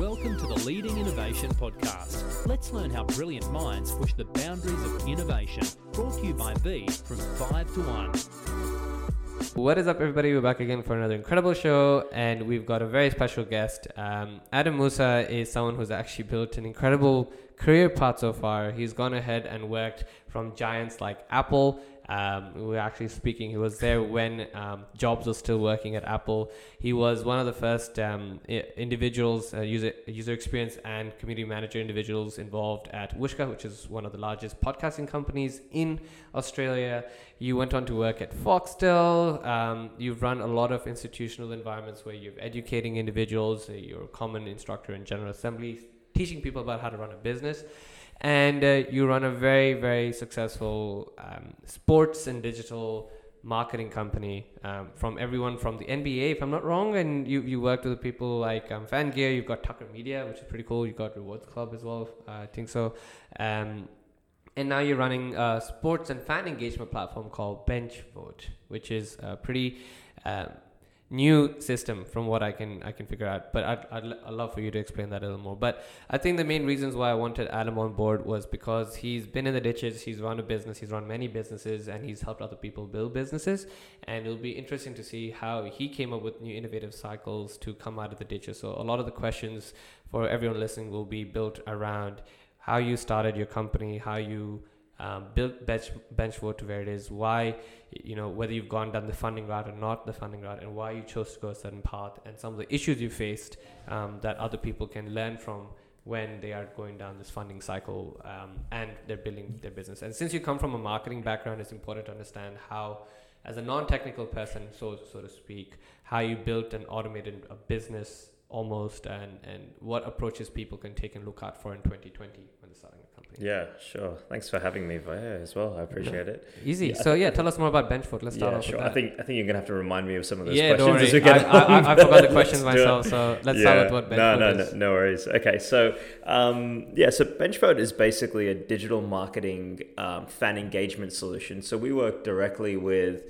Welcome to the Leading Innovation Podcast. Let's learn how brilliant minds push the boundaries of innovation. Brought to you by V from 5 to 1. What is up, everybody? We're back again for another incredible show, and we've got a very special guest. Um, Adam Mussa is someone who's actually built an incredible career path so far. He's gone ahead and worked from giants like Apple um, we were actually speaking. He was there when um, Jobs was still working at Apple. He was one of the first um, individuals, uh, user user experience and community manager individuals involved at Whooshkaa, which is one of the largest podcasting companies in Australia. You went on to work at Foxtel. Um, you've run a lot of institutional environments where you're educating individuals. Uh, you're a common instructor in General Assembly, teaching people about how to run a business and uh, you run a very very successful um, sports and digital marketing company um, from everyone from the NBA if I'm not wrong. And you, you worked with people like um, Fan Gear you've got Tucker Media which is pretty cool. You've got Rewards Club as well uh, I think so. Um, and now you're running a sports and fan engagement platform called BenchVote which is a pretty um, new system from what I can I can figure out. But I'd, I'd, I'd love for you to explain that a little more. But I think the main reasons why I wanted Adam on board was because he's been in the ditches, he's run a business, he's run many businesses, and he's helped other people build businesses. And it'll be interesting to see how he came up with new innovative cycles to come out of the ditches. So a lot of the questions for everyone listening will be built around how you started your company, how you um, built bench BenchVote to where it is, why you know whether you've gone down the funding route or not the funding route, and why you chose to go a certain path, and some of the issues you faced um, that other people can learn from when they are going down this funding cycle um, and they're building their business. And since you come from a marketing background, it's important to understand how, as a non-technical person, so so to speak, how you built and automated a business almost, and and what approaches people can take and look out for in 2020 when they're starting yeah, sure. Thanks for having me via as well. I appreciate it. Easy. Yeah, so yeah, tell us more about BenchVote. Let's start yeah, off sure. with that. I think I think you're gonna have to remind me of some of those yeah, questions. Don't worry. I, I, I, forgot the questions myself, so let's yeah. start with what BenchVote no, no, is. No, no worries. Okay, so um, yeah, so BenchVote is basically a digital marketing um, fan engagement solution. So we work directly with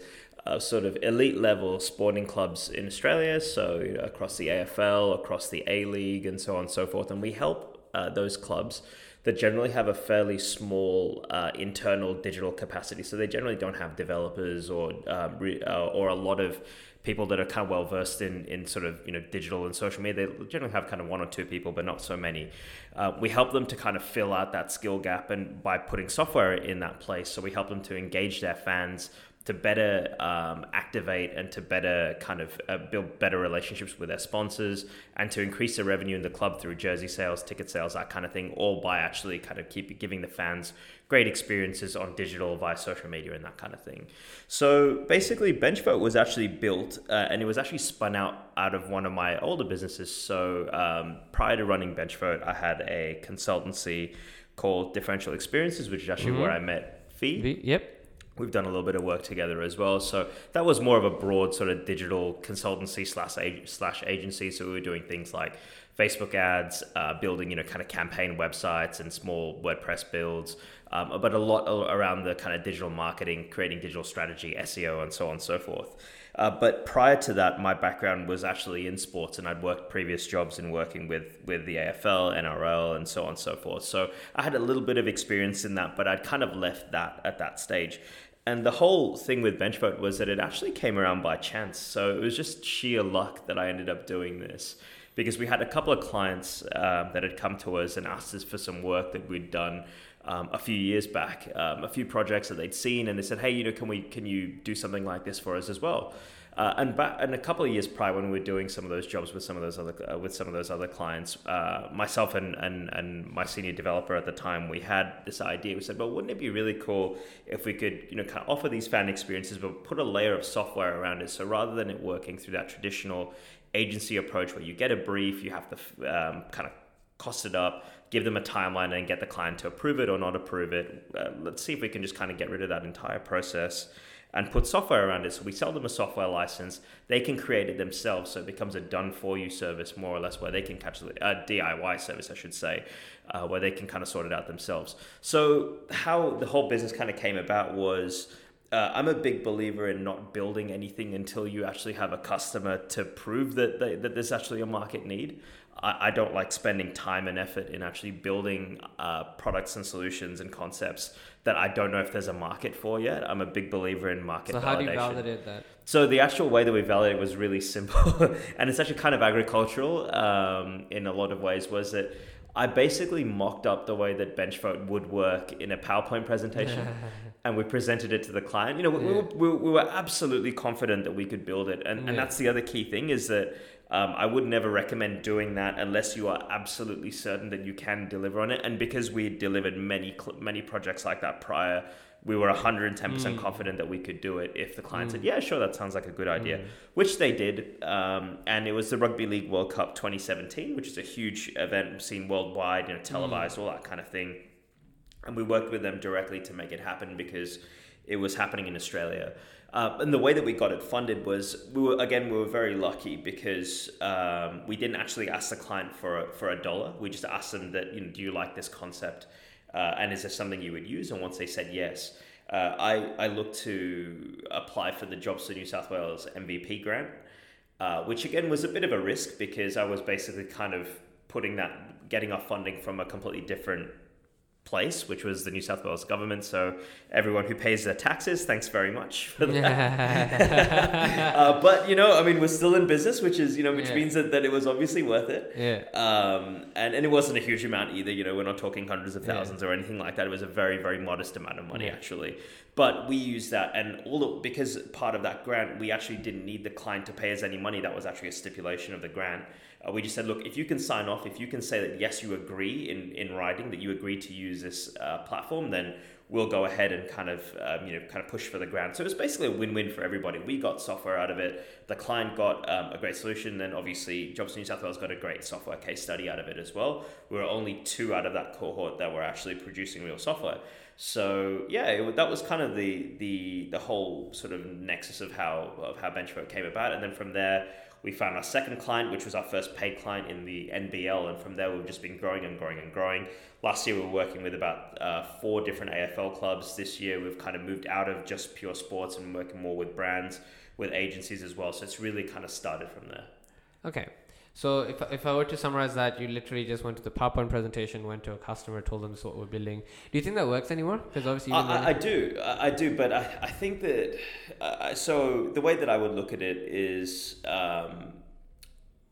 uh, sort of elite level sporting clubs in Australia, so you know, across the AFL, across the A League, and so on and so forth, and we help uh, those clubs that generally have a fairly small uh, internal digital capacity. So they generally don't have developers or um, re- uh, or a lot of people that are kind of well versed in, in sort of you know digital and social media. They generally have kind of one or two people, but not so many. Uh, we help them to kind of fill out that skill gap, and by putting software in that place, so we help them to engage their fans to better um, activate and to better kind of uh, build better relationships with their sponsors and to increase the revenue in the club through jersey sales, ticket sales, that kind of thing, all by actually kind of keep giving the fans great experiences on digital via social media and that kind of thing. So basically, BenchVote was actually built uh, and it was actually spun out out of one of my older businesses. So um, prior to running BenchVote, I had a consultancy called Differential Experiences, which is actually mm-hmm. where I met Fee. V, yep we've done a little bit of work together as well. So that was more of a broad sort of digital consultancy slash slash agency. So we were doing things like Facebook ads, uh, building you know kind of campaign websites and small WordPress builds, um, but a lot around the kind of digital marketing, creating digital strategy, SEO, and so on and so forth. Uh, but prior to that, my background was actually in sports, and I'd worked previous jobs in working with with the AFL, NRL, and so on and so forth. So I had a little bit of experience in that, but I'd kind of left that at that stage. And the whole thing with BenchVote was that it actually came around by chance. So it was just sheer luck that I ended up doing this because we had a couple of clients uh, that had come to us and asked us for some work that we'd done um, a few years back, um, a few projects that they'd seen, and they said, "Hey, you know, can we can you do something like this for us as well?" Uh, and back and a couple of years prior, when we were doing some of those jobs with some of those other uh, with some of those other clients, uh, myself and, and and my senior developer at the time, we had this idea. We said, well, wouldn't it be really cool if we could, you know, kind of offer these fan experiences, but put a layer of software around it. So rather than it working through that traditional agency approach where you get a brief, you have to um, kind of cost it up, give them a timeline, and get the client to approve it or not approve it. Uh, let's see if we can just kind of get rid of that entire process and put software around it. So we sell them a software license. They can create it themselves. So it becomes a done for you service, more or less, where they can catch a DIY service, I should say, uh, where they can kind of sort it out themselves. So how the whole business kind of came about was uh, I'm a big believer in not building anything until you actually have a customer to prove that they, that there's actually a market need. I, I don't like spending time and effort in actually building uh, products and solutions and concepts that I don't know if there's a market for yet. I'm a big believer in market. So validation. how do you validate that? So the actual way that we validate was really simple, and it's actually kind of agricultural um, in a lot of ways. Was that I basically mocked up the way that Benchvote would work in a PowerPoint presentation, and we presented it to the client. You know, we, Yeah. we, we were absolutely confident that we could build it, and, Yeah. and that's the other key thing is that. Um, I would never recommend doing that unless you are absolutely certain that you can deliver on it. And because we delivered many many projects like that prior, we were 110% Mm. confident that we could do it if the client said, Mm. "Yeah, sure, that sounds like a good idea," Mm. which they did. Um, and it was the Rugby League World Cup 2017, which is a huge event seen worldwide, you know, televised, all that kind of thing. And we worked with them directly to make it happen because it was happening in Australia. Uh, and the way that we got it funded was we were again we were very lucky because um, we didn't actually ask the client for a, for a dollar. We just asked them that you know do you like this concept uh, and is this something you would use? And once they said yes, uh, I I looked to apply for the Jobs for New South Wales MVP grant, uh, which again was a bit of a risk because I was basically kind of putting that getting our funding from a completely different place, which was the New South Wales government. So everyone who pays their taxes, thanks very much for that. uh, but you know, I mean, we're still in business, which is you know, which Yeah. means that, that it was obviously worth it. yeah. Um, and, and it wasn't a huge amount either. You know, we're not talking hundreds of Yeah. thousands or anything like that. It was a very, very modest amount of money Yeah. actually. But we used that, and all of, because part of that grant, we actually didn't need the client to pay us any money. That was actually a stipulation of the grant. Uh, we just said, look, if you can sign off, if you can say that yes, you agree in, in writing that you agree to use this uh, platform, then we'll go ahead and kind of um, you know kind of push for the grant. So it was basically a win-win for everybody. We got software out of it. The client got um, a great solution. Then obviously Jobs New South Wales got a great software case study out of it as well. We were only two out of that cohort that were actually producing real software. So yeah, it, that was kind of the the the whole sort of nexus of how of how Benchvote came about, and then from there we found our second client, which was our first paid client in the NBL, and from there we've just been growing and growing and growing. Last year we were working with about uh, four different AFL clubs. This year we've kind of moved out of just pure sports and working more with brands, with agencies as well. So it's really kind of started from there. Okay. So if, if I were to summarize that, you literally just went to the PowerPoint presentation, went to a customer, told them this is what we're building. Do you think that works anymore? Because obviously, I, I, I do, I, I do, but I, I think that uh, so the way that I would look at it is um,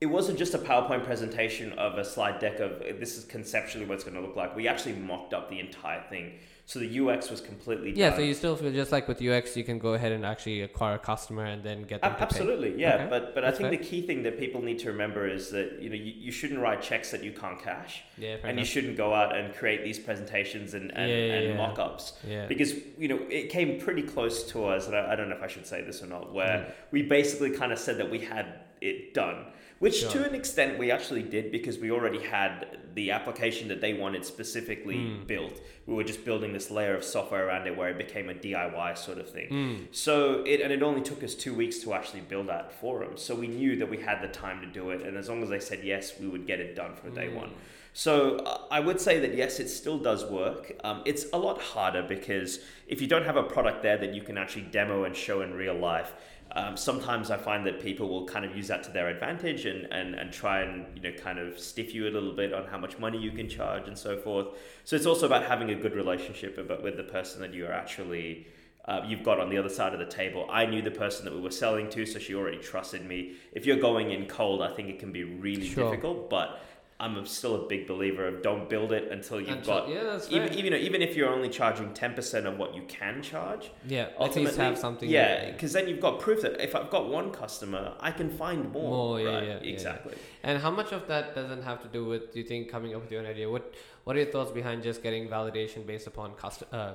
it wasn't just a PowerPoint presentation of a slide deck of this is conceptually what it's going to look like. We actually mocked up the entire thing, so the UX was completely different. yeah. So you still feel just like with UX, you can go ahead and actually acquire a customer and then get them Ab- to pay. Absolutely, yeah. Okay, But but I think fair. the key thing that people need to remember is that you know you, you shouldn't write checks that you can't cash, Yeah, and you shouldn't go out and create these presentations and and, Yeah, yeah, and yeah. mock-ups. Yeah. because you know it came pretty close to us and I, I don't know if i should say this or not where Mm. we basically kind of said that we had it done which Sure. to an extent we actually did because we already had the application that they wanted specifically Mm. built we were just building this layer of software around it where it became a diy sort of thing Mm. so it and it only took us two weeks to actually build that for them so we knew that we had the time to do it and as long as they said yes we would get it done from day Mm. one so uh, I would say that yes, it still does work. Um, it's a lot harder because if you don't have a product there that you can actually demo and show in real life, um, sometimes I find that people will kind of use that to their advantage and, and, and try and you know kind of stiff you a little bit on how much money you can charge and so forth. So it's also about having a good relationship about, with the person that you are actually uh, you've got on the other side of the table. I knew the person that we were selling to, so she already trusted me. If you're going in cold, I think it can be really Sure. difficult, but I'm a- still a big believer of don't build it until you've Until- got yeah, that's even even even if you're only charging ten percent of what you can charge. yeah, at least Ultimately, have something. Yeah, because then you've got proof that if I've got one customer, I can find more. More, yeah, right? yeah, yeah. exactly. And how much of that doesn't have to do with do you think coming up with your own idea? What What are your thoughts behind just getting validation based upon cust- uh,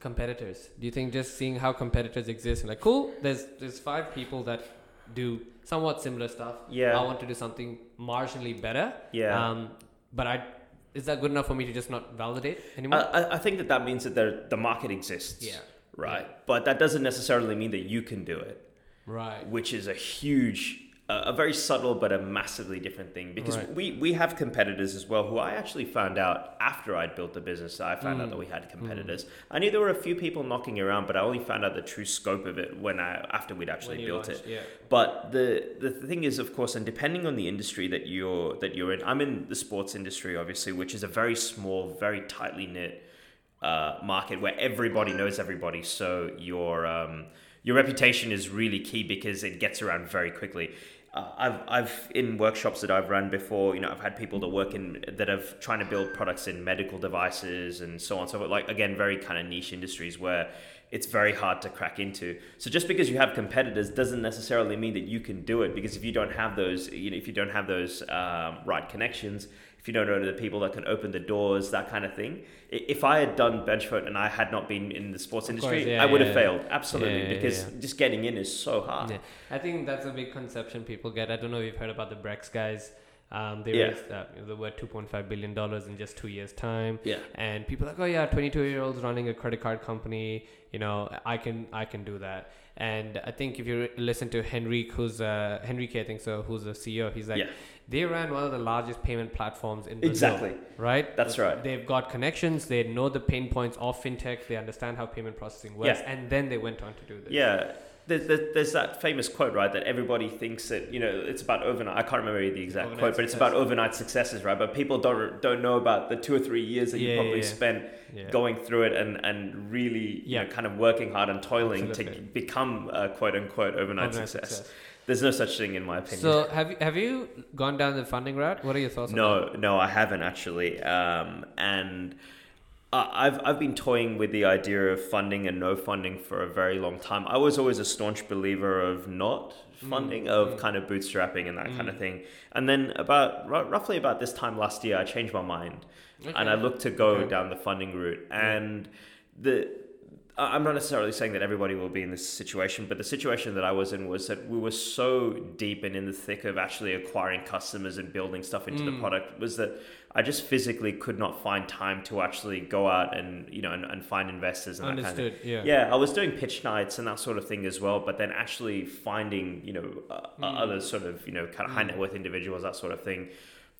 competitors? Do you think just seeing how competitors exist and like, cool, there's there's five people that do somewhat similar stuff. Yeah. I want to do something marginally better. Yeah. Um, but I is that good enough for me to just not validate anymore? I I think that that means that there, the market exists. Yeah. Right. But that doesn't necessarily mean that you can do it. right. which is a huge a, very subtle but a massively different thing because Right. we we have competitors as well who I actually found out after I'd built the business. I found Mm. out that we had competitors. I knew there were a few people knocking around, but I only found out the true scope of it when I after we'd actually built launched, it. Yeah. But the the thing is, of course, and depending on the industry that you're that you're in, I'm in the sports industry, obviously, which is a very small, very tightly knit uh, market where everybody knows everybody. So your um, your reputation is really key because it gets around very quickly. Uh, I've I've in workshops that I've run before. You know, I've had people that work in that have trying to build products in medical devices and so on. So like again, very kind of niche industries where it's very hard to crack into. So just because you have competitors doesn't necessarily mean that you can do it. Because if you don't have those, you know, if you don't have those um, right connections, if you don't know the people that can open the doors, that kind of thing. If I had done BenchVote and I had not been in the sports industry, course, yeah, I would have yeah. failed absolutely Yeah, yeah, because yeah. just getting in is so hard. Yeah. I think that's a big conception people get. I don't know if you've heard about the Brex guys. Um, they Yeah. raised uh, they were 2.5 billion dollars in just two years' time. Yeah. and people are like, oh yeah, 22 year olds running a credit card company. You know, I can I can do that. And I think if you listen to Henrique, who's uh, Henrique, I think so, who's the CEO, he's like, Yeah. they ran one of the largest payment platforms in Brazil. Exactly. Right. That's right. They've got connections. They know the pain points of fintech. They understand how payment processing works, Yeah. and then they went on to do this. Yeah. There's, there's, that famous quote, right? That everybody thinks that you know it's about overnight. I can't remember the exact Overnight quote, but it's success. about overnight successes, right? But people don't don't know about the two or three years that Yeah, you probably yeah. spent Yeah. going through it and and really you know kind of working hard and toiling to become a quote unquote overnight, Overnight success. success. There's no such thing in my opinion. So have you have you gone down the funding route? What are your thoughts? on No, no, I haven't actually. Um, and I- I've I've been toying with the idea of funding and no funding for a very long time. I was always a staunch believer of not mm, funding, mm. of kind of bootstrapping and that kind of mm. thing. And then about r- roughly about this time last year, I changed my mind, and I looked to go Okay. down the funding route. And the I'm not necessarily saying that everybody will be in this situation, but the situation that I was in was that we were so deep and in the thick of actually acquiring customers and building stuff into the Mm. product was that I just physically could not find time to actually go out and you know and, and find investors and that kind of Understood. Yeah. yeah, I was doing pitch nights and that sort of thing as well, but then actually finding, you know, uh, Mm. other sort of, you know, kind of high net worth individuals, that sort of thing,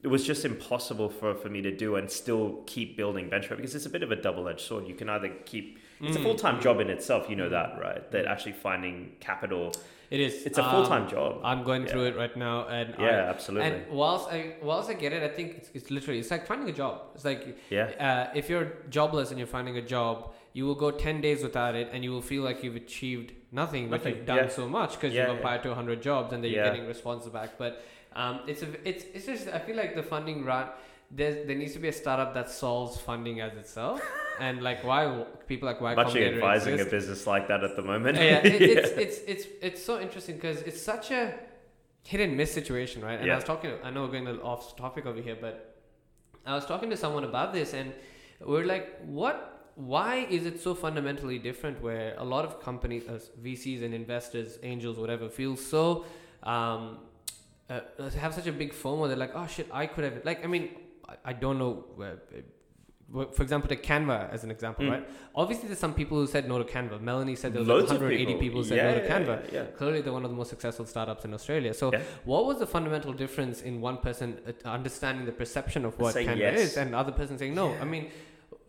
it was just impossible for, for me to do and still keep building BenchVote because it's a bit of a double edged sword. You can either keep, it's a Mm. full time job in itself, you know that, right? That actually finding capital, It is. it's a Um, full time job. I'm going through it right now, and I- Yeah, absolutely. And whilst I whilst I get it, I think it's, it's literally it's like finding a job. It's like Yeah. uh, if you're jobless and you're finding a job, you will go ten days without it, and you will feel like you've achieved nothing, but Nothing, you've done yeah. so much because Yeah, you've yeah. applied to hundred jobs, and then you're Yeah. getting responses back. But um, it's a it's it's just I feel like the funding route. There's, there needs to be a startup that solves funding as itself, and like why people like why actually advising exists. a business like that at the moment. yeah, it, it's, it's it's it's so interesting because it's such a hit and miss situation, right? And Yeah. I was talking, I know we're going a little off topic over here, but I was talking to someone about this, and we're like, what? Why is it so fundamentally different? Where a lot of companies, uh, VCs and investors, angels, whatever, feel so. Um, uh, have such a big FOMO. They're like, oh shit, I could have. Like, I mean, I, I don't know. Uh, for example, take Canva as an example, Mm. right? Obviously, there's some people who said no to Canva. Melanie said there was like 180 people, people said yeah, no to yeah, Canva. Yeah. Clearly, they're one of the most successful startups in Australia. So, what was the fundamental difference in one person uh, understanding the perception of what Canva yes. is and other person saying no? I mean,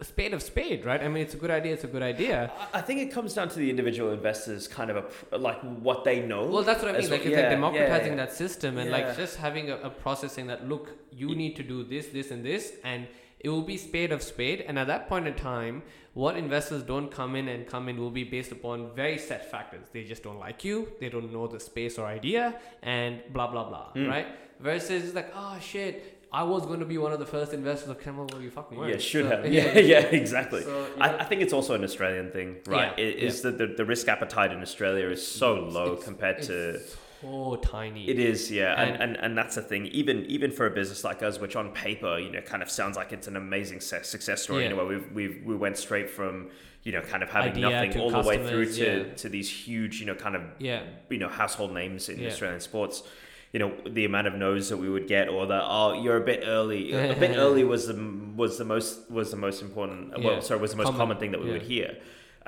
spade of spade, right? I mean, it's a good idea. It's a good idea. I- think it comes down to the individual investors, kind of a, like what they know. Well, that's what I mean. Like, well. it's Yeah, like democratizing yeah. that system and Yeah. like just having a, a processing that look, you need to do this, this, and this, and it will be spade of spade. And at that point in time, what investors don't come in and come in will be based upon very set factors. They just don't like you, they don't know the space or idea, and blah blah blah. Mm. Right? Versus like, oh shit. I was going to be one of the first investors of Canva. Well, you fucking weren't. Yeah, should So- have. Yeah, yeah, exactly. So, you I, I think it's also an Australian thing, right? Yeah, It is that the, the risk appetite in Australia is so low it's- compared to it's so tiny. it is, yeah, and, And- and and that's the thing. Even even for a business like us, which on paper, you know, kind of sounds like it's an amazing success story. Yeah. You know, where we've we've we went straight from you know kind of having nothing all the way through to yeah. to these huge, you know, kind of yeah. you know household names in Yeah. Australian sports. You know the amount of no's that we would get, or the oh you're a bit early. a bit early was the was the most was the most important. Yeah. Well, sorry, was the most Common, common thing that we yeah. would hear.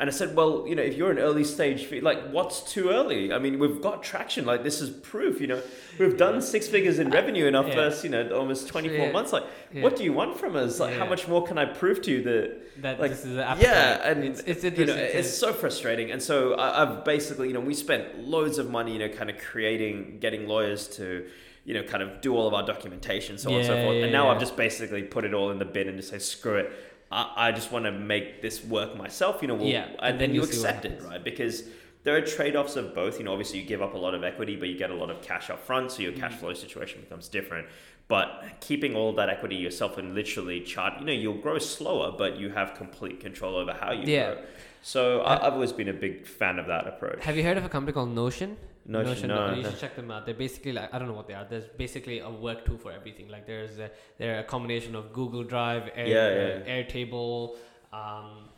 And I said, well, you know, if you're an early stage, like, what's too early? I mean, we've got traction. Like, this is proof. You know, we've done six figures in uh, revenue in our Yeah. first, you know, almost 24 Yeah. months. Like, Yeah. what do you want from us? Like, how much more can I prove to you that That like this is an yeah and it's, it's you know it's so frustrating and so I, i've basically you know we spent loads of money you know kind of creating getting lawyers to you know kind of do all of our documentation so on and so forth yeah, and now yeah. i've just basically put it all in the bin and just say screw it i, I just want to make this work myself you know we'll, Yeah, and then then you you'll see what accept it right because there are trade-offs of both you know obviously you give up a lot of equity but you get a lot of cash up front so your Mm. cash flow situation becomes different but keeping all that equity yourself and literally chart you know you'll grow slower but you have complete control over how you Yeah. grow so Uh, I've always been a big fan of that approach Have you heard of a company called Notion? Notion, no, you no. You should check them out. They're basically like I don't know what they are. There's basically a work tool for everything. Like there's a, they're a combination of Google Drive, Air, Yeah, uh, yeah. Airtable, um,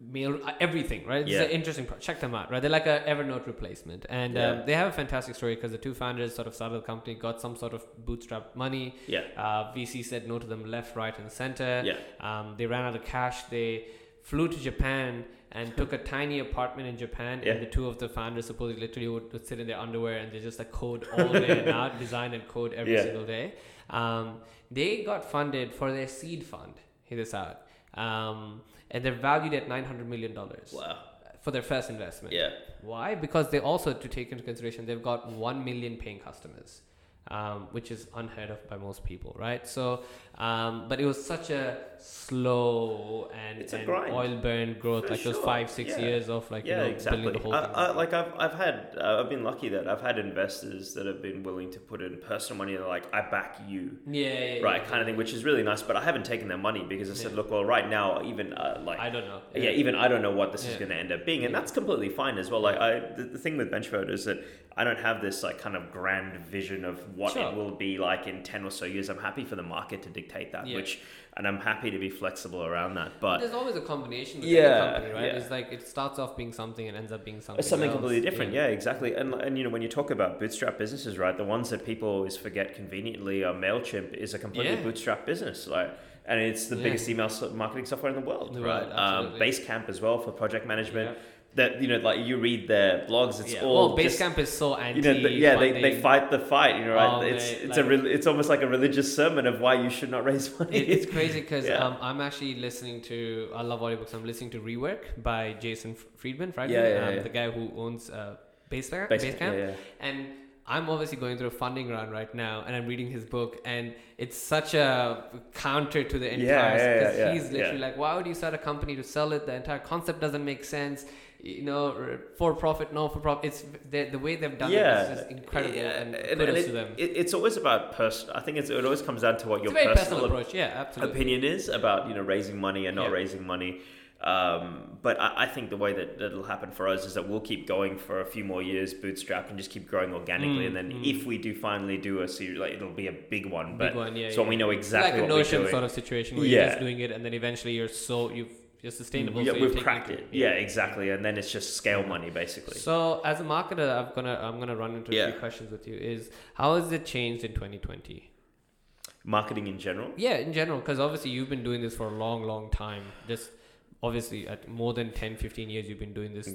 mail, uh, everything. Right? It's Yeah. an interesting. Pro- check them out. Right? They're like a Evernote replacement, and um, they have a fantastic story because the two founders sort of started the company, got some sort of bootstrap money. yeah Uh, VC said no to them left, right, and center. yeah Um, they ran out of cash. They flew to Japan and took a tiny apartment in Japan. Yeah. And the two of the founders supposedly literally would, would sit in their underwear and they just like code all day and out, design and code every Yeah. single day. Um, they got funded for their seed fund. Hear this out. Um, and they're valued at nine hundred million dollars wow for their first investment. yeah Why? Because they also, to take into consideration, they've got 1 million paying customers, um, which is unheard of by most people, right? So, um, but it was such a slow and, and oil burn growth, For like those sure. five, six Yeah. years of like, yeah you know, exactly building the whole I, thing. I, like I've, I've had uh, I've been lucky that I've had investors that have been willing to put in personal money they're like I back you yeah, yeah, right kind of thing which is really nice but I haven't taken their money because I said look well right now even uh, like I don't know. yeah. even I don't know what this is going to end up being, and that's completely fine as well. Like I, the, the thing with Benchvote is that I don't have this like kind of grand vision of what Sure. it will be like in ten or so years. I'm happy for the market to dictate that, Yeah. which, and I'm happy to be flexible around that. But There's always a combination with Yeah, any company, right? yeah. It's like it starts off being something and ends up being something. it's something else. completely different. Yeah. exactly. And and you know when you talk about bootstrap businesses, right? The ones that people always forget conveniently are Mailchimp is a completely Yeah. bootstrap business, like. And it's the Yeah. biggest email marketing software in the world, right? world, um. Basecamp as well for project management. That you know, like you read their blogs, it's yeah. all well, just- Basecamp is so anti. you know, the, yeah, they, they fight the fight. You know, right? Oh, it's mate, it's a re- it's almost like a religious sermon of why you should not raise money. It, it's crazy because Yeah. um, I'm actually listening to I love audiobooks. I'm listening to Rework by Jason Friedman, Friedman Yeah, yeah, um, yeah. the guy who owns uh, Basecamp. Basecamp. And I'm obviously going through a funding round right now, and I'm reading his book, and it's such a counter to the entire. Yeah, yeah, Because he's literally like, "Why would you start a company to sell it? The entire concept doesn't make sense." You know, for profit, no for profit. It's the, the way they've done yeah, it is just incredible, Yeah, and, and, and to it, them. it- it's always about person. I think it's, it always comes down to what it's your personal, personal approach. Yeah, absolutely. opinion is about you know raising money and not Yeah. raising money. Um, but I, I think the way that it'll happen for us is that we'll keep going for a few more years, bootstrapped, and just keep growing organically. Mm, and then mm. if we do finally do a series, like it'll be a big one. Big but one, yeah. so yeah. we know exactly like a what we're Notion doing. sort of situation where you're just doing it, and then eventually you're so you've you're sustainable. yeah, so we've cracked it. Yeah, exactly. And then it's just scale money, basically. So as a marketer, I'm gonna I'm gonna run into a Yeah. few questions with you. Is how has it changed in 2020? Marketing in general. Yeah, in general, because obviously you've been doing this for a long, long time. Just obviously at more than 10, 15 years you've been doing this Yeah,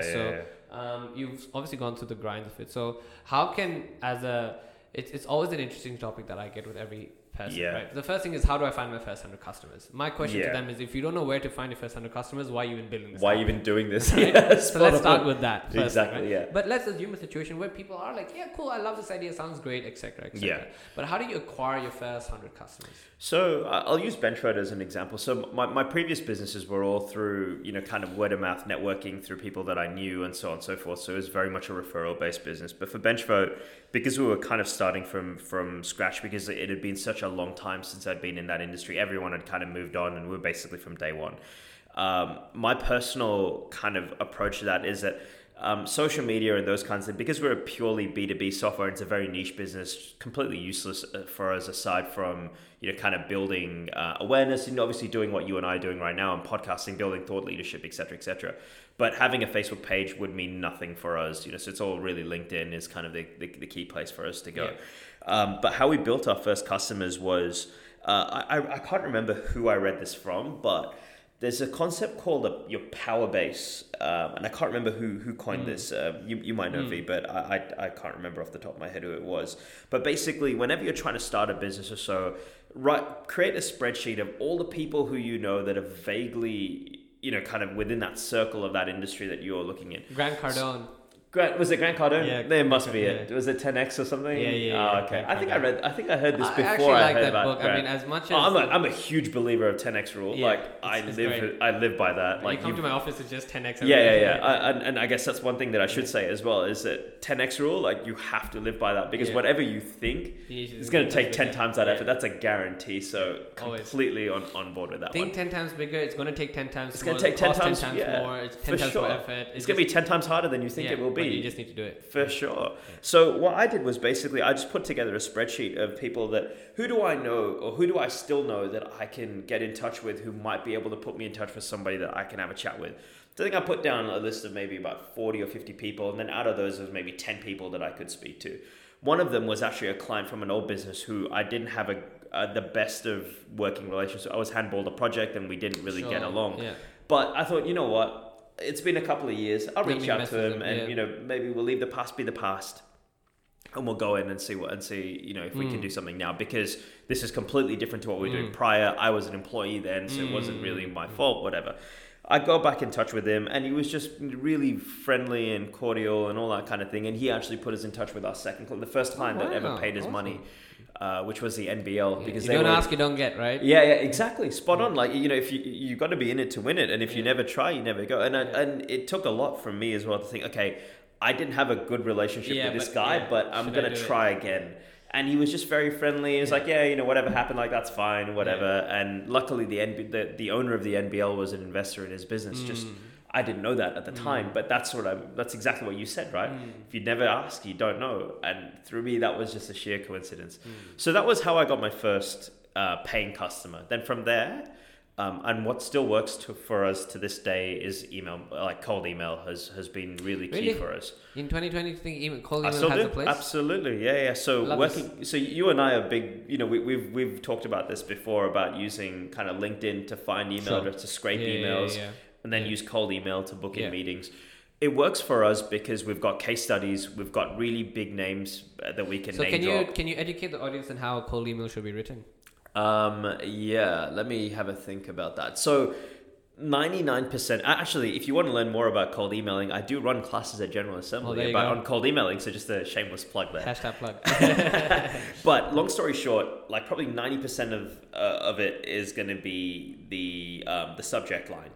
space. yeah, so yeah. um, you've obviously gone through the grind of it. So how can as a it's, it's always an interesting topic that I get with every person, Yeah. right? The first thing is how do I find my first hundred customers? My question to them is if you don't know where to find your first hundred customers, why are you even building this? Why are you even doing this? Right? Yeah, So let's start on. with that. First, Exactly, right? yeah. But let's assume a situation where people are like, yeah, cool, I love this idea, sounds great, etc., etc. Yeah. But how do you acquire your first hundred customers? So I'll use BenchVote as an example. So my, my previous businesses were all through, you know, kind of word of mouth networking through people that I knew and so on and so forth. So it was very much a referral based business. But for Benchvote, because we were kind of starting from from scratch, because it had been such a long time since I'd been in that industry, everyone had kind of moved on, and we were basically from day one. Um, my personal kind of approach to that is that um, social media and those kinds of things, because we're a purely B2B software, it's a very niche business, completely useless uh, for us aside from, you know, kind of building uh, awareness and obviously doing what you and I are doing right now and podcasting, building thought leadership, etc., cetera, et cetera. But having a Facebook page would mean nothing for us, you know, so it's all really LinkedIn is kind of the, the, the key place for us to go. Um, but how we built our first customers was, uh, I, I can't remember who I read this from, but there's a concept called a, your power base, um, and I can't remember who who coined this. Uh, you, you might know V, but I, I I can't remember off the top of my head who it was. But basically, whenever you're trying to start a business or so, right, create a spreadsheet of all the people who you know that are vaguely you know kind of within that circle of that industry that you're looking in. Grant Cardone. Grant, was it Grant Cardone? Yeah, there must be yeah. it. Was it 10x or something? Yeah, yeah, Oh, yeah, okay. Grant I think I read. I think I heard this before. I actually I like heard that about book. I mean, as much as Oh, I'm a, I'm a huge believer of 10x rule. Yeah, like I live great. I live by that. like Like you come you- to my office, it's just 10x. yeah, yeah, yeah. I, and, I guess that's one thing that I should say as well is that 10x rule, like you have to live by that because Yeah. whatever you think, You should it's just going to take 10 done. times that Yeah. effort. That's a guarantee. So completely on, on board with that Think 10 times bigger. It's going to take 10 times It's more. going to take 10 times, 10 times yeah, more. It's 10 for times more effort. It's going to be 10 times harder than you think it will but You just need to do it. For sure. So what I did was basically I just put together a spreadsheet of people that who do I know or who do I still know that I can get in touch with who might be able to put me in touch with somebody that I can have a chat with. So I think I put down a list of maybe about 40 or 50 people and then out of those was maybe 10 people that I could speak to. One of them was actually a client from an old business who I didn't have a uh, the best of working relations. I was handballed a project and we didn't really get along. Yeah. But I thought, you know what? It's been a couple of years. I'll Let reach out to him, him, and yeah. you know maybe we'll leave the past be the past, and we'll go in and see what and see you know if we can Mm. do something now because this is completely different to what we were doing Mm. prior. I was an employee then, so it wasn't Mm. really my fault. Whatever. I got back in touch with him, and he was just really friendly and cordial and all that kind of thing. And he actually put us in touch with our second, cli- the first client that ever paid his awesome. money, uh, which was the NBL Yeah, because you they don't were ask, you don't get, right? yeah, yeah, exactly. Spot on. Like you know, if you you got to be in it to win it, and if you never try, you never go. And I, and it took a lot from me as well to think, okay, I didn't have a good relationship Yeah, with this but- guy, yeah, but I'm should gonna do it? try again. And he was just very friendly. He was Yeah. like, yeah, you know, whatever happened, like that's fine, whatever. And luckily, the, NB, the the owner of the NBL was an investor in his business. Just Mm. I didn't know that at the time, Mm. but that's sort of that's exactly what you said, right? Mm. If you never ask, you don't know. And through me, that was just a sheer coincidence. Mm. So that was how I got my first uh, paying customer. Then from there, um, and what still works to, for us to this day is email, like cold email has, has been really key Really? for us. In 2020, do you think even cold I email has do. a place? Absolutely, yeah, yeah. So Love working, so you and I are big. You know, we, we've we've talked about this before about using kind of LinkedIn to find email Sure. to scrape Yeah, yeah, yeah, emails, yeah. and then use cold email to book in meetings. It works for us because we've got case studies, we've got really big names uh, that we can So name can you drop. can you educate the audience on how cold email should be written? Um, yeah, let me have a think about that. So, 99% actually if you want to learn more about cold emailing i do run classes at general assembly you about go. on cold emailing so just a shameless plug there Hashtag plug. but long story short like probably 90% of uh, of it is going to be the um, the subject line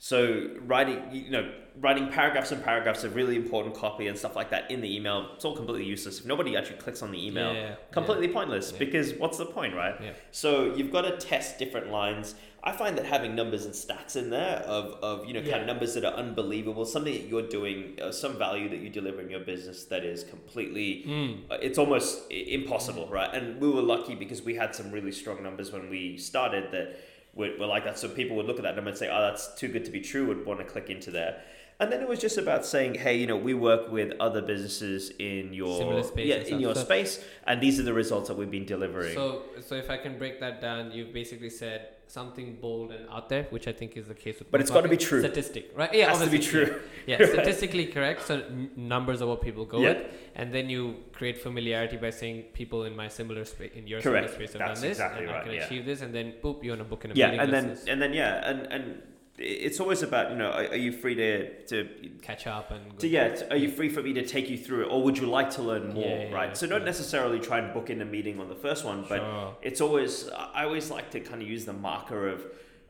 so writing you know writing paragraphs and paragraphs of really important copy and stuff like that in the email it's all completely useless if nobody actually clicks on the email Yeah, yeah. completely pointless Yeah. because what's the point right Yeah. so you've got to test different lines. I find that having numbers and stats in there of, of you know kind of numbers that are unbelievable, something that you're doing, uh, some value that you deliver in your business that is completely, Mm. uh, it's almost impossible, right? And we were lucky because we had some really strong numbers when we started that were, were like that. So people would look at that number and say, oh, that's too good to be true, would want to click into there. And then it was just about saying, hey, you know, we work with other businesses in your space yeah, and in your So- space, and these are the results that we've been delivering. So, so if I can break that down, you've basically said something bold and out there, which I think is the case with. But it's gotta be true. Statistic, right? Yeah, it has to be true. Yeah, yeah statistically correct. So n- numbers are what people go Yeah. with, and then you create familiarity by saying people in my similar space, in your Correct. similar space have That's done this, exactly and I can yeah. achieve this, and then boop, you're on a book in a yeah meeting. and then and then yeah and and it's always about you know are, are you free to to catch up and. To, yeah, t- are you free for me to take you through it, or would you like to learn more? Yeah, yeah, right. yeah, so don't necessarily try and book in a meeting on the first one, but Sure. it's always I always like to kind of use the marker of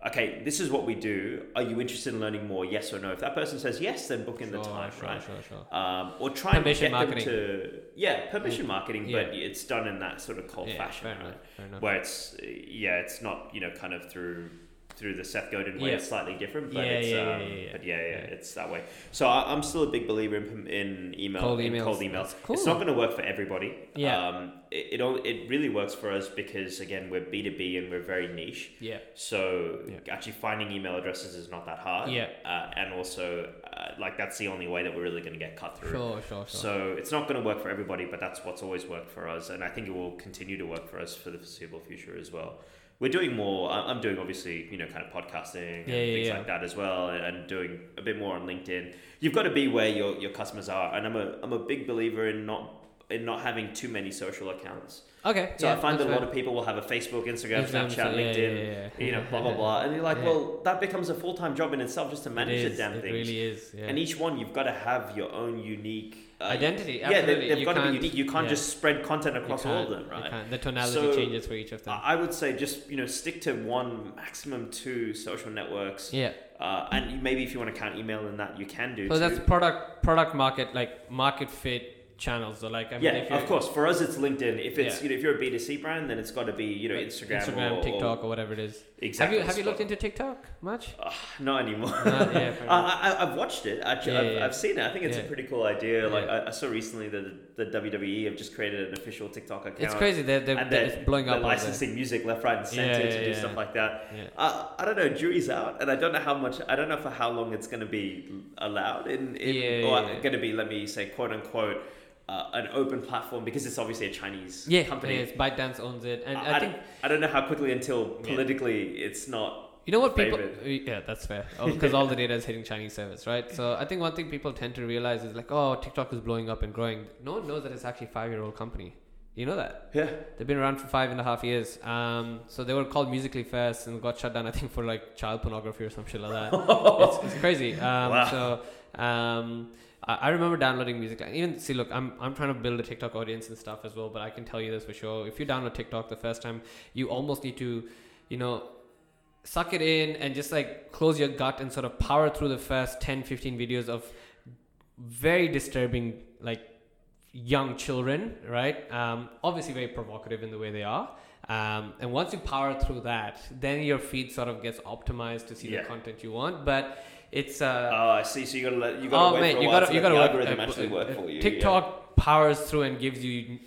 okay, this is what we do. Are you interested in learning more? Yes or no. If that person says yes, then book in the time, sure, right? Sure, sure. Um, or try and Permission get marketing. them to yeah, permission marketing, Yeah. but it's done in that sort of cold fashion, right? enough. Fair enough. where it's yeah, it's not you know kind of through through the Seth Godin way. Yeah. It's slightly different, but Yeah, it's yeah, um, yeah, but yeah, yeah, it's that way. So I, I'm still a big believer in in email, Cold in emails. cold emails. Cool. It's not going to work for everybody. Yeah. Um, it it, all, it really works for us because again we're B two B and we're very niche. Yeah. So actually finding email addresses is not that hard. Yeah. Uh, and also uh, like that's the only way that we're really going to get cut through. Sure, sure, sure. So it's not going to work for everybody, but that's what's always worked for us, and I think it will continue to work for us for the foreseeable future as well. We're doing more. I'm doing obviously, you know, kind of podcasting and Yeah, yeah, things yeah. like that as well, and, doing a bit more on LinkedIn. You've got to be where your, your customers are, and I'm a I'm a big believer in not in not having too many social accounts. Okay. So I find that a lot of people will have a Facebook, Instagram, Instagram, Snapchat, LinkedIn, you know, blah blah blah, and you're like, well, that becomes a full time job in itself just to manage it the is, damn it things. really is. Yeah. And each one, you've got to have your own unique uh, Identity, Yeah, they, they've got to be unique. You can't yeah. just spread content across all of them, right? The tonality So, changes for each of them. I would say just you know stick to one, maximum two social networks. yeah. Uh, and maybe if you want to count email in that, you can do. So too. that's product product market like market fit channels. So like I mean, yeah, of course. For us, it's LinkedIn. If it's Yeah. you know if you're a B two C brand, then it's got to be you know Instagram, Instagram, or, TikTok, or whatever it is. Exactly. Have you have you looked into TikTok much? Uh, not anymore. Uh, yeah. I, I, I've watched it. Actually, Yeah, I've, yeah. I've seen it. I think it's a pretty cool idea. Like. I, I saw recently that the WWE have just created an official TikTok account. it's crazy. They're, they're, and they're, they're, blowing up. licensing music left, right, and center to do stuff like that. Yeah. Uh, I don't know. Jury's out, and I don't know how much. I don't know for how long it's going to be allowed in, in Yeah, or going to be. Let me say, quote unquote, uh, an open platform because it's obviously a Chinese Yeah, company. yeah, ByteDance owns it, and I, I, think I don't know how quickly until Yeah. politically it's not. you know what people. favored. Yeah, that's fair. Because all the data is hitting Chinese servers, right? So I think one thing people tend to realize is like, oh, TikTok is blowing up and growing. No one knows that it's actually a five-year-old company. You know that? Yeah. They've been around for five and a half years. Um, so they were called Musical.ly first and got shut down, I think, for like child pornography or some shit like that. it's, it's crazy. Um, Wow. So um, I, I remember downloading music. And even see, look, I'm I'm trying to build a TikTok audience and stuff as well. But I can tell you this for sure: if you download TikTok the first time, you almost need to, you know. Suck it in and just like close your gut and sort of power through the first 10 15 videos of very disturbing like young children, right? Um, obviously, very provocative in the way they are. Um, and once you power through that, then your feed sort of gets optimized to see Yeah. the content you want. But it's uh, Oh, I see. So you gotta let you gotta oh wait man, for a you while gotta to you gotta the work, algorithm uh, actually work uh, for you. TikTok powers through and gives you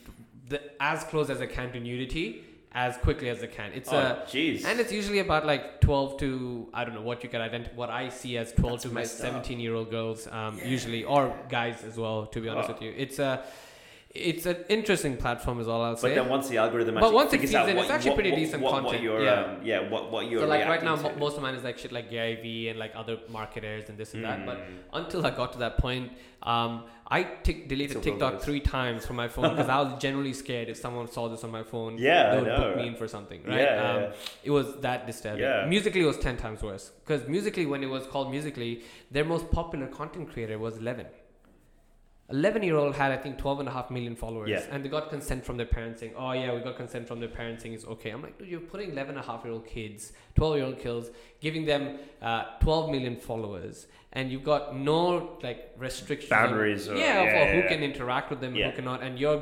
the as close as it can to nudity as quickly as it can. It's Yeah. a Oh, jeez. and it's usually about like 12 to I don't know what you can identify what I see as 12 That's to messed up. 17 year old girls um, usually or guys as well to be honest Oh. with you it's a it's an interesting platform is all I'll say. but then once the algorithm But actually once it feeds out what, it's actually what, pretty what, decent content. Yeah. um, yeah, what what you're so like right now to. most of mine is like shit like Gary Vee and like other marketers and this and that but Mm. until I got to that point um, I tick deleted TikTok three times from my phone because I was generally scared if someone saw this on my phone Yeah, they would know, book me in for something right Yeah, um, yeah. it was that disturbing Yeah. Musical.ly was 10 times worse because Musical.ly when it was called Musical.ly their most popular content creator was 11 11 year old had i think 12 and a half million followers Yeah. and they got consent from their parents saying oh yeah we got consent from their parents saying it's okay i'm like dude you're putting 11 and a half year old kids 12 year old kids giving them uh, 12 million followers and you've got no like restrictions on- Boundaries or- yeah, yeah, for who yeah. can interact with them Yeah. and who cannot and your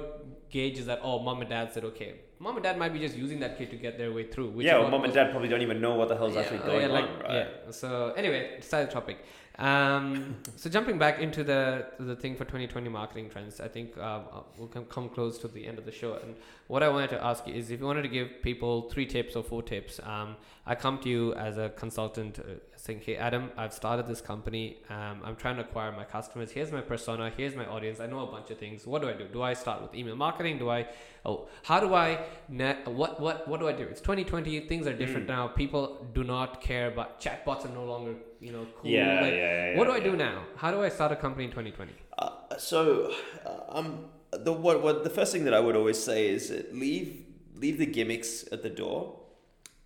gauge is that oh mom and dad said okay mom and dad might be just using that kid to get their way through which yeah, well, mom and dad probably don't even know what the hell's yeah, actually oh, going yeah, like, on, right? Yeah. So anyway, side topic. Um, so jumping back into the the thing for 2020 marketing trends, I think uh, we'll come, come close to the end of the show. And what I wanted to ask you is, if you wanted to give people three tips or four tips, um, I come to you as a consultant, uh, saying, "Hey, Adam, I've started this company. Um, I'm trying to acquire my customers. Here's my persona. Here's my audience. I know a bunch of things. What do I do? Do I start with email marketing? Do I oh how do i net what what what do i do it's 2020 things are different Mm. now people do not care about chatbots are no longer you know cool Yeah, Like, yeah, yeah, what do i do yeah. now how do i start a company in 2020 Uh, so, uh, um, the what, what the first thing that I would always say is leave leave the gimmicks at the door,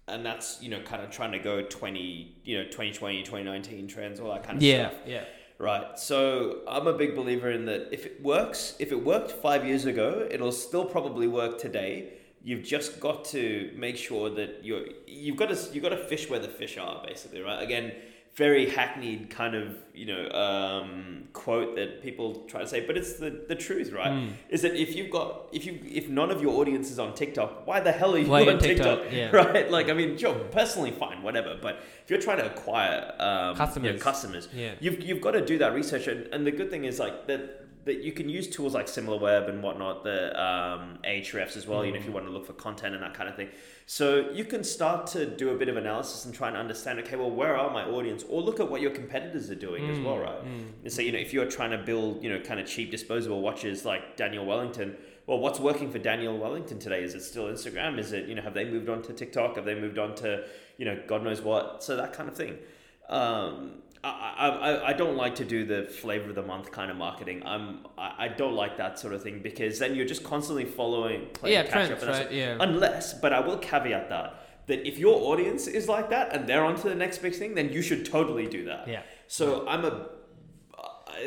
and that's you know kind of trying to go twenty you know 2020, 2019 trends, all that kind of stuff. yeah Right. So I'm a big believer in that if it works, if it worked five years ago, it'll still probably work today. You've just got to make sure that you're you've got to you've got to fish where the fish are, basically, right? Again, very hackneyed kind of you know um, quote that people try to say, but it's the, the truth, right? Mm. Is that if you've got if you if none of your audience is on TikTok, why the hell are you Why on TikTok? TikTok? Yeah. Right? Like, I mean, sure, personally, fine, whatever. But if you're trying to acquire um, you know, Customers. customers, yeah You've, you've got to do that research, and, and the good thing is like that that you can use tools like SimilarWeb and whatnot, the um, Ahrefs as well. You know, if you want to look for content and that kind of thing. So you can start to do a bit of analysis and try and understand. Okay, well, where are my audience? Or look at what your competitors are doing as well, right? Mm. And so you know, if you're trying to build you know kind of cheap disposable watches like Daniel Wellington, well, what's working for Daniel Wellington today? Is it still Instagram? Is it you know have they moved on to TikTok? Have they moved on to you know God knows what? So that kind of thing. Um, I, I, I don't like to do the flavor of the month kind of marketing. I'm I, I don't like that sort of thing because then you're just constantly following playing Yeah, catch trends, up. and right? Yeah. Unless, but I will caveat that that if your audience is like that and they're on to the next big thing, then you should totally do that. Yeah. So I'm a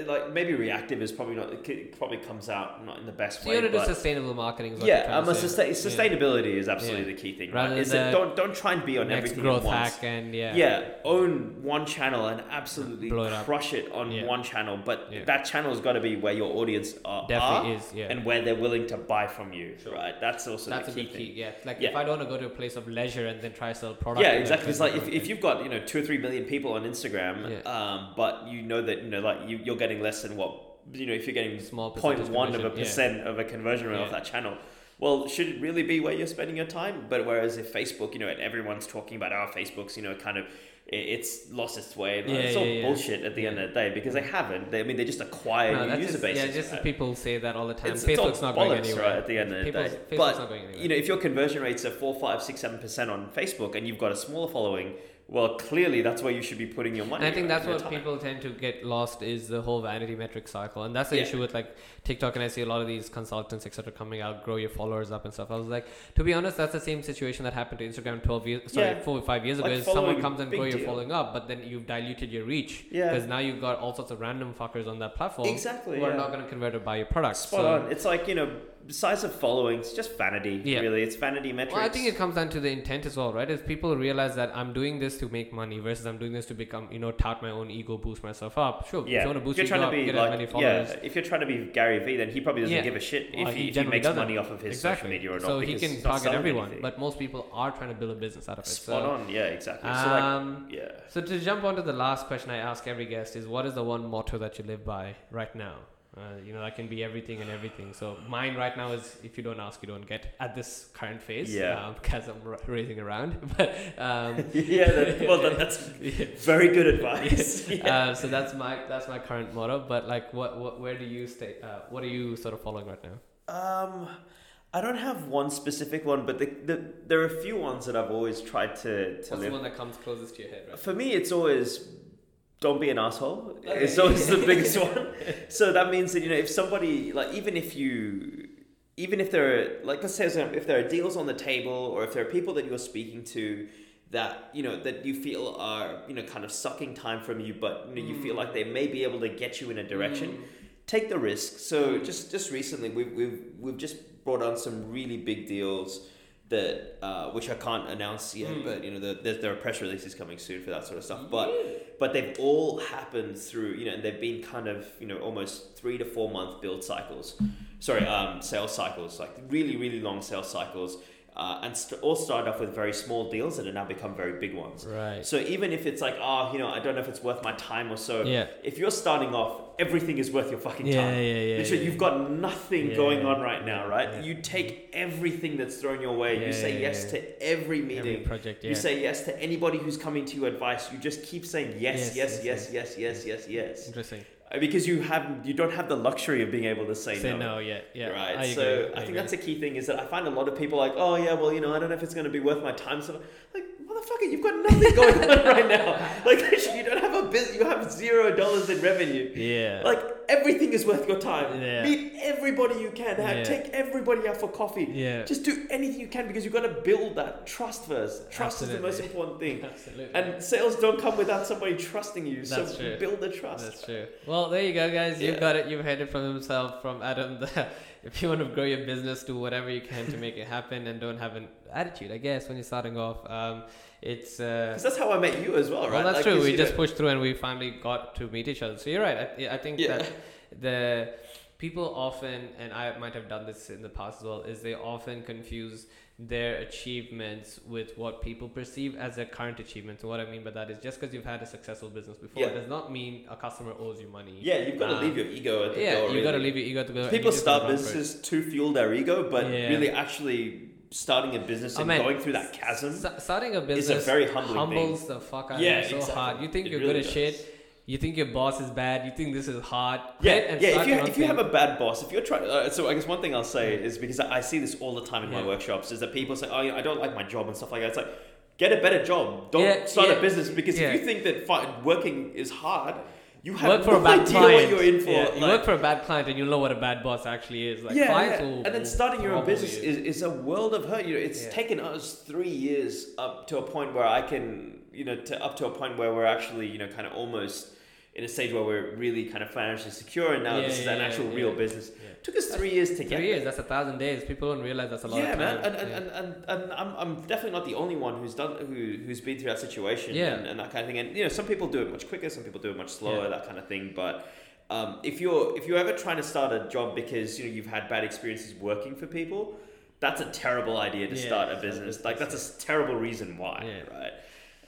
like maybe reactive is probably not it probably comes out not in the best So way. you want to do sustainable marketing. Is yeah, trying I'm a say. sustain, Yeah. sustainability is absolutely Yeah. the key thing. Rather Right? Is it, don't don't try and be on everything growth at once. hack and yeah. Yeah, own one channel and absolutely it up. crush it on Yeah. one channel, but Yeah. that channel's got to be where your audience are, Definitely are is, yeah. and where they're willing to buy from you, right? That's also That's the key key. Yeah, like Yeah. if I don't want to go to a place of leisure and then try to sell product. Yeah, exactly. It's like if, if you've got you know two or three million people on Instagram, Yeah. um, but you know that you know like you, you're getting less than what you know if you're getting Small point percentage one of a conversion, yeah. percent of a conversion rate off Yeah. that channel. Well, should it really be where you're spending your time? But whereas if Facebook, you know, and everyone's talking about our Facebook's, you know, kind of it's lost its way. Like, Yeah, it's all yeah, yeah. bullshit at the end of the day because they haven't. They, I mean, they just acquire No, new user bases. yeah, just right? people say that all the time. It's, it's Facebook's not going anywhere. right, at the end of the People's- day. Facebook's but not going anywhere. you know, if your conversion rates are four, five, six, seven percent on Facebook, and you've got a smaller following, well, clearly that's where you should be putting your money. And I think that's what people tend to get lost is the whole vanity metric cycle, and that's the Yeah. issue with like TikTok. And I see a lot of these consultants, etc., coming out, grow your followers up and stuff. I was like, to be honest, that's the same situation that happened to Instagram twelve years, sorry, Yeah. four or five years Like ago. Is someone comes and grow your following up, but then you've diluted your reach. Yeah. Because now you've got all sorts of random fuckers on that platform Exactly, who are not going to convert or buy your product. Spot so, on. It's like you know, size of following. It's just vanity. Yeah. Really, it's vanity metrics. Well, I think it comes down to the intent as well, right? If people realize that I'm doing this to make money versus I'm doing this to become, you know, tout my own ego, boost myself up. Sure, if Yeah, you want to boost you're your trying to up, be get like, as many followers. yeah. If you're trying to be Gary Vee, then he probably doesn't Yeah. give a shit Well, if he he, if he makes doesn't. money off of his exactly. social media or not. so he can target everyone, anything. but most people are trying to build a business out of it. spot so, on. Yeah, exactly. So like, Um, yeah. so to jump onto the last question I ask every guest is, what is the one motto that you live by right now? Uh, you know, that can be everything and everything. So mine right now is, if you don't ask, you don't get at this current phase. Yeah. Um, because I'm ra- raising around. But um, yeah. That, well, that, that's very good advice. Yeah. uh, so that's my that's my current motto. But like, what, what where do you stay? Uh, what are you sort of following right now? Um, I don't have one specific one, but the, the, there are a few ones that I've always tried to, to What's the one that comes closest to your head? Right? For me, it's always don't be an asshole. It's always the biggest one. So that means that you know if somebody like even if you even if there are like let's say if there are deals on the table or if there are people that you're speaking to that you know that you feel are you know kind of sucking time from you but you know you feel mm. like they may be able to get you in a direction mm. take the risk. So mm. just just recently we've we've we've just brought on some really big deals that uh, which I can't announce yet, Mm. but you know the, there, there are press releases coming soon for that sort of stuff. But but they've all happened through you know and they've been kind of you know almost three to four month build cycles, sorry um, sales cycles like really really long sales cycles. Uh, and st- all started off with very small deals that have now become very big ones. Right. So even if it's like, oh, you know, I don't know if it's worth my time or so. Yeah. If you're starting off, everything is worth your fucking Yeah, time. yeah, yeah, Literally, yeah. you've got nothing Yeah, going on right now, right? You take everything that's thrown your way. You say yes to every meeting. Every project, yeah. You say yes to anybody who's coming to you advice. You just keep saying yes, Yes, yes, yes, yes, yes, yes, yes, yes. Interesting. Uh, Because you have you don't have the luxury of being able to say, Say no. no, yeah, yeah. Right. I so agree, I, think agree. that's a key thing is that I find a lot of people like, oh yeah, well you know I don't know if it's going to be worth my time. So like motherfucker, you've got nothing going on right now. Like you don't have a business. You have zero dollars in revenue. Yeah. Like everything is worth your time. Yeah. Meet everybody you can. Have, Yeah. Take everybody out for coffee. Yeah. Just do anything you can because you've got to build that trust first. Trust is the most important thing. Absolutely. And sales don't come without somebody trusting you. That's so true. build the trust. That's true. Well, there you go, guys. You've got it. You've heard it from himself, from Adam. The, if you want to grow your business, do whatever you can to make it happen, and don't have an attitude. I guess when you're starting off, um, it's. Uh, Because that's how I met you as well, right? well, that's Like, true. We just know- pushed through, and we finally got to meet each other. So you're right. I, I think Yeah. that the people often, and I might have done this in the past as well, is they often confuse their achievements with what people perceive as their current achievements. And what I mean by that is just because you've had a successful business before Yeah. does not mean a customer owes you money. Yeah, you've got to Um, leave your ego at the yeah, door. you got to leave your ego to go. and People start gotta run for it. businesses to fuel their ego, but Yeah. really actually starting a business Oh, and man, going through that chasm. S- starting a business is a very humbling humbles the fuck out Yeah, of you so exactly. hard. You think It you're really good at shit. You think your boss is bad, you think this is hard. Yeah, and yeah. If you if you have a bad boss, if you're trying, uh, so I guess one thing I'll say is because I I see this all the time in my workshops is that people say, "Oh, you know, I don't like my job and stuff like that." It's like, get a better job. Don't Yeah, start yeah, a business because yeah. if you think that fi- working is hard, you have work for no a bad client. you're in for. Yeah, you work for a bad client and you'll know what a bad boss actually is. Like yeah, yeah. and then starting your own business is, is a world of hurt. You know, it's Yeah. taken us three years up to a point where I can, you know, to up to a point where we're actually, you know, kind of almost in a stage where we're really kind of financially secure, and now Yeah, this is yeah, an actual yeah. real business. Yeah. took us three years to get Three years, that's a thousand days. People don't realize that's a lot yeah, of man, time. and, and, Yeah. and, and, and I'm, I'm definitely not the only one who's done who who's been through that situation Yeah. and, and that kind of thing. And you know, some people do it much quicker, some people do it much slower, Yeah. that kind of thing. But um, if you're if you're ever trying to start a job because you know you've had bad experiences working for people, that's a terrible idea to Yeah, start a business. Like that's a terrible reason why, Yeah. right?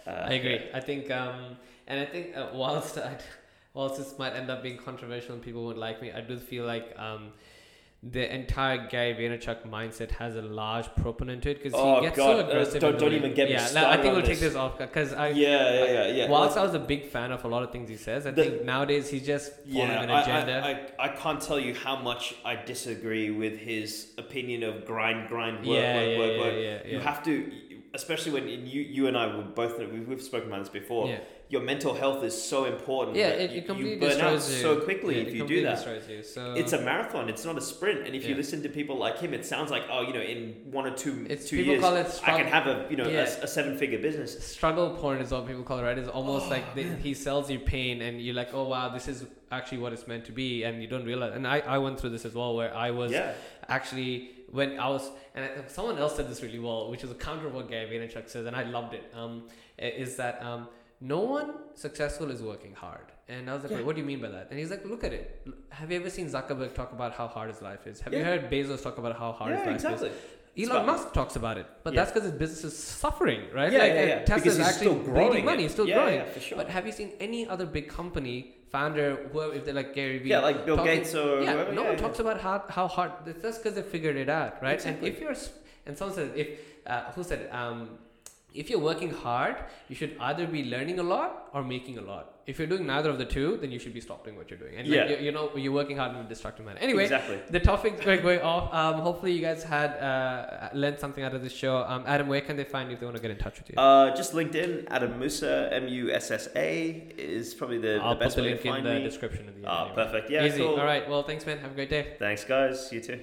Uh, I agree. I think, um, and I think uh, whilst I, whilst this might end up being controversial and people won't like me, I do feel like um, the entire Gary Vaynerchuk mindset has a large proponent to it because Oh, he gets God, so uh, aggressive. don't- don't even get me yeah, no, I think we'll take this. this off because I. Yeah, yeah, yeah, yeah. Whilst Like- I was a big fan of a lot of things he says, I The- think nowadays he's just following Yeah, an I, agenda. I, I, I can't tell you how much I disagree with his opinion of grind, grind, work, Yeah, work, yeah, work, yeah, work. yeah, You yeah. have to, especially when you you and I were both we've, we've spoken about this before. Yeah. Your mental health is so important. Yeah, that it, you, it completely you burn out destroys you so quickly Yeah, if you do that. You. So It's a marathon. It's not a sprint. And if you listen to people like him, it sounds like oh, you know, in one or two It's- two years, call it I can have a you know a- Yeah. a, seven figure business. struggle porn is what people call it, right? It's almost Oh, like they, he sells you pain, and you're like, oh wow, this is actually what it's meant to be, and you don't realize. And I, I went through this as well, where I was Yeah, actually when I was, and someone else said this really well, which is a counter of what Gary Vaynerchuk says, and I loved it. Um, is that um, no one successful is working hard, and I was like, Yeah. what do you mean by that? And he's like, look at it. Have you ever seen Zuckerberg talk about how hard his life is? Have you heard Bezos talk about how hard his life exactly. is? Elon about- Musk talks about it, but Yeah. that's because his business is suffering, right? Yeah, like, yeah, uh, yeah. Tesla's Because actually still growing money, it. still yeah, growing. Yeah, for sure. But have you seen any other big company founder, whoever, if they're like Gary Vee? yeah, like Bill talking- Gates or yeah, whoever, no yeah, one yeah. talks about how, how hard. That's just because they figured it out, right? Exactly. And if you're, and someone said, if uh, who said, um, if you're working hard, you should either be learning a lot or making a lot. If you're doing neither of the two, then you should be stopping what you're doing. And Yeah. like, you, you know, you're working hard in a destructive manner. Anyway, exactly. the topics going off. Um, hopefully, you guys had uh, learned something out of this show. Um, Adam, where can they find you if they want to get in touch with you? Uh, just LinkedIn, Adam Mussa, M U S S A is probably the, I'll the best put the way link to in the me. description of the Ah, anyway. perfect. Yeah, Easy. cool. All right. Well, thanks, man. Have a great day. Thanks, guys. You too.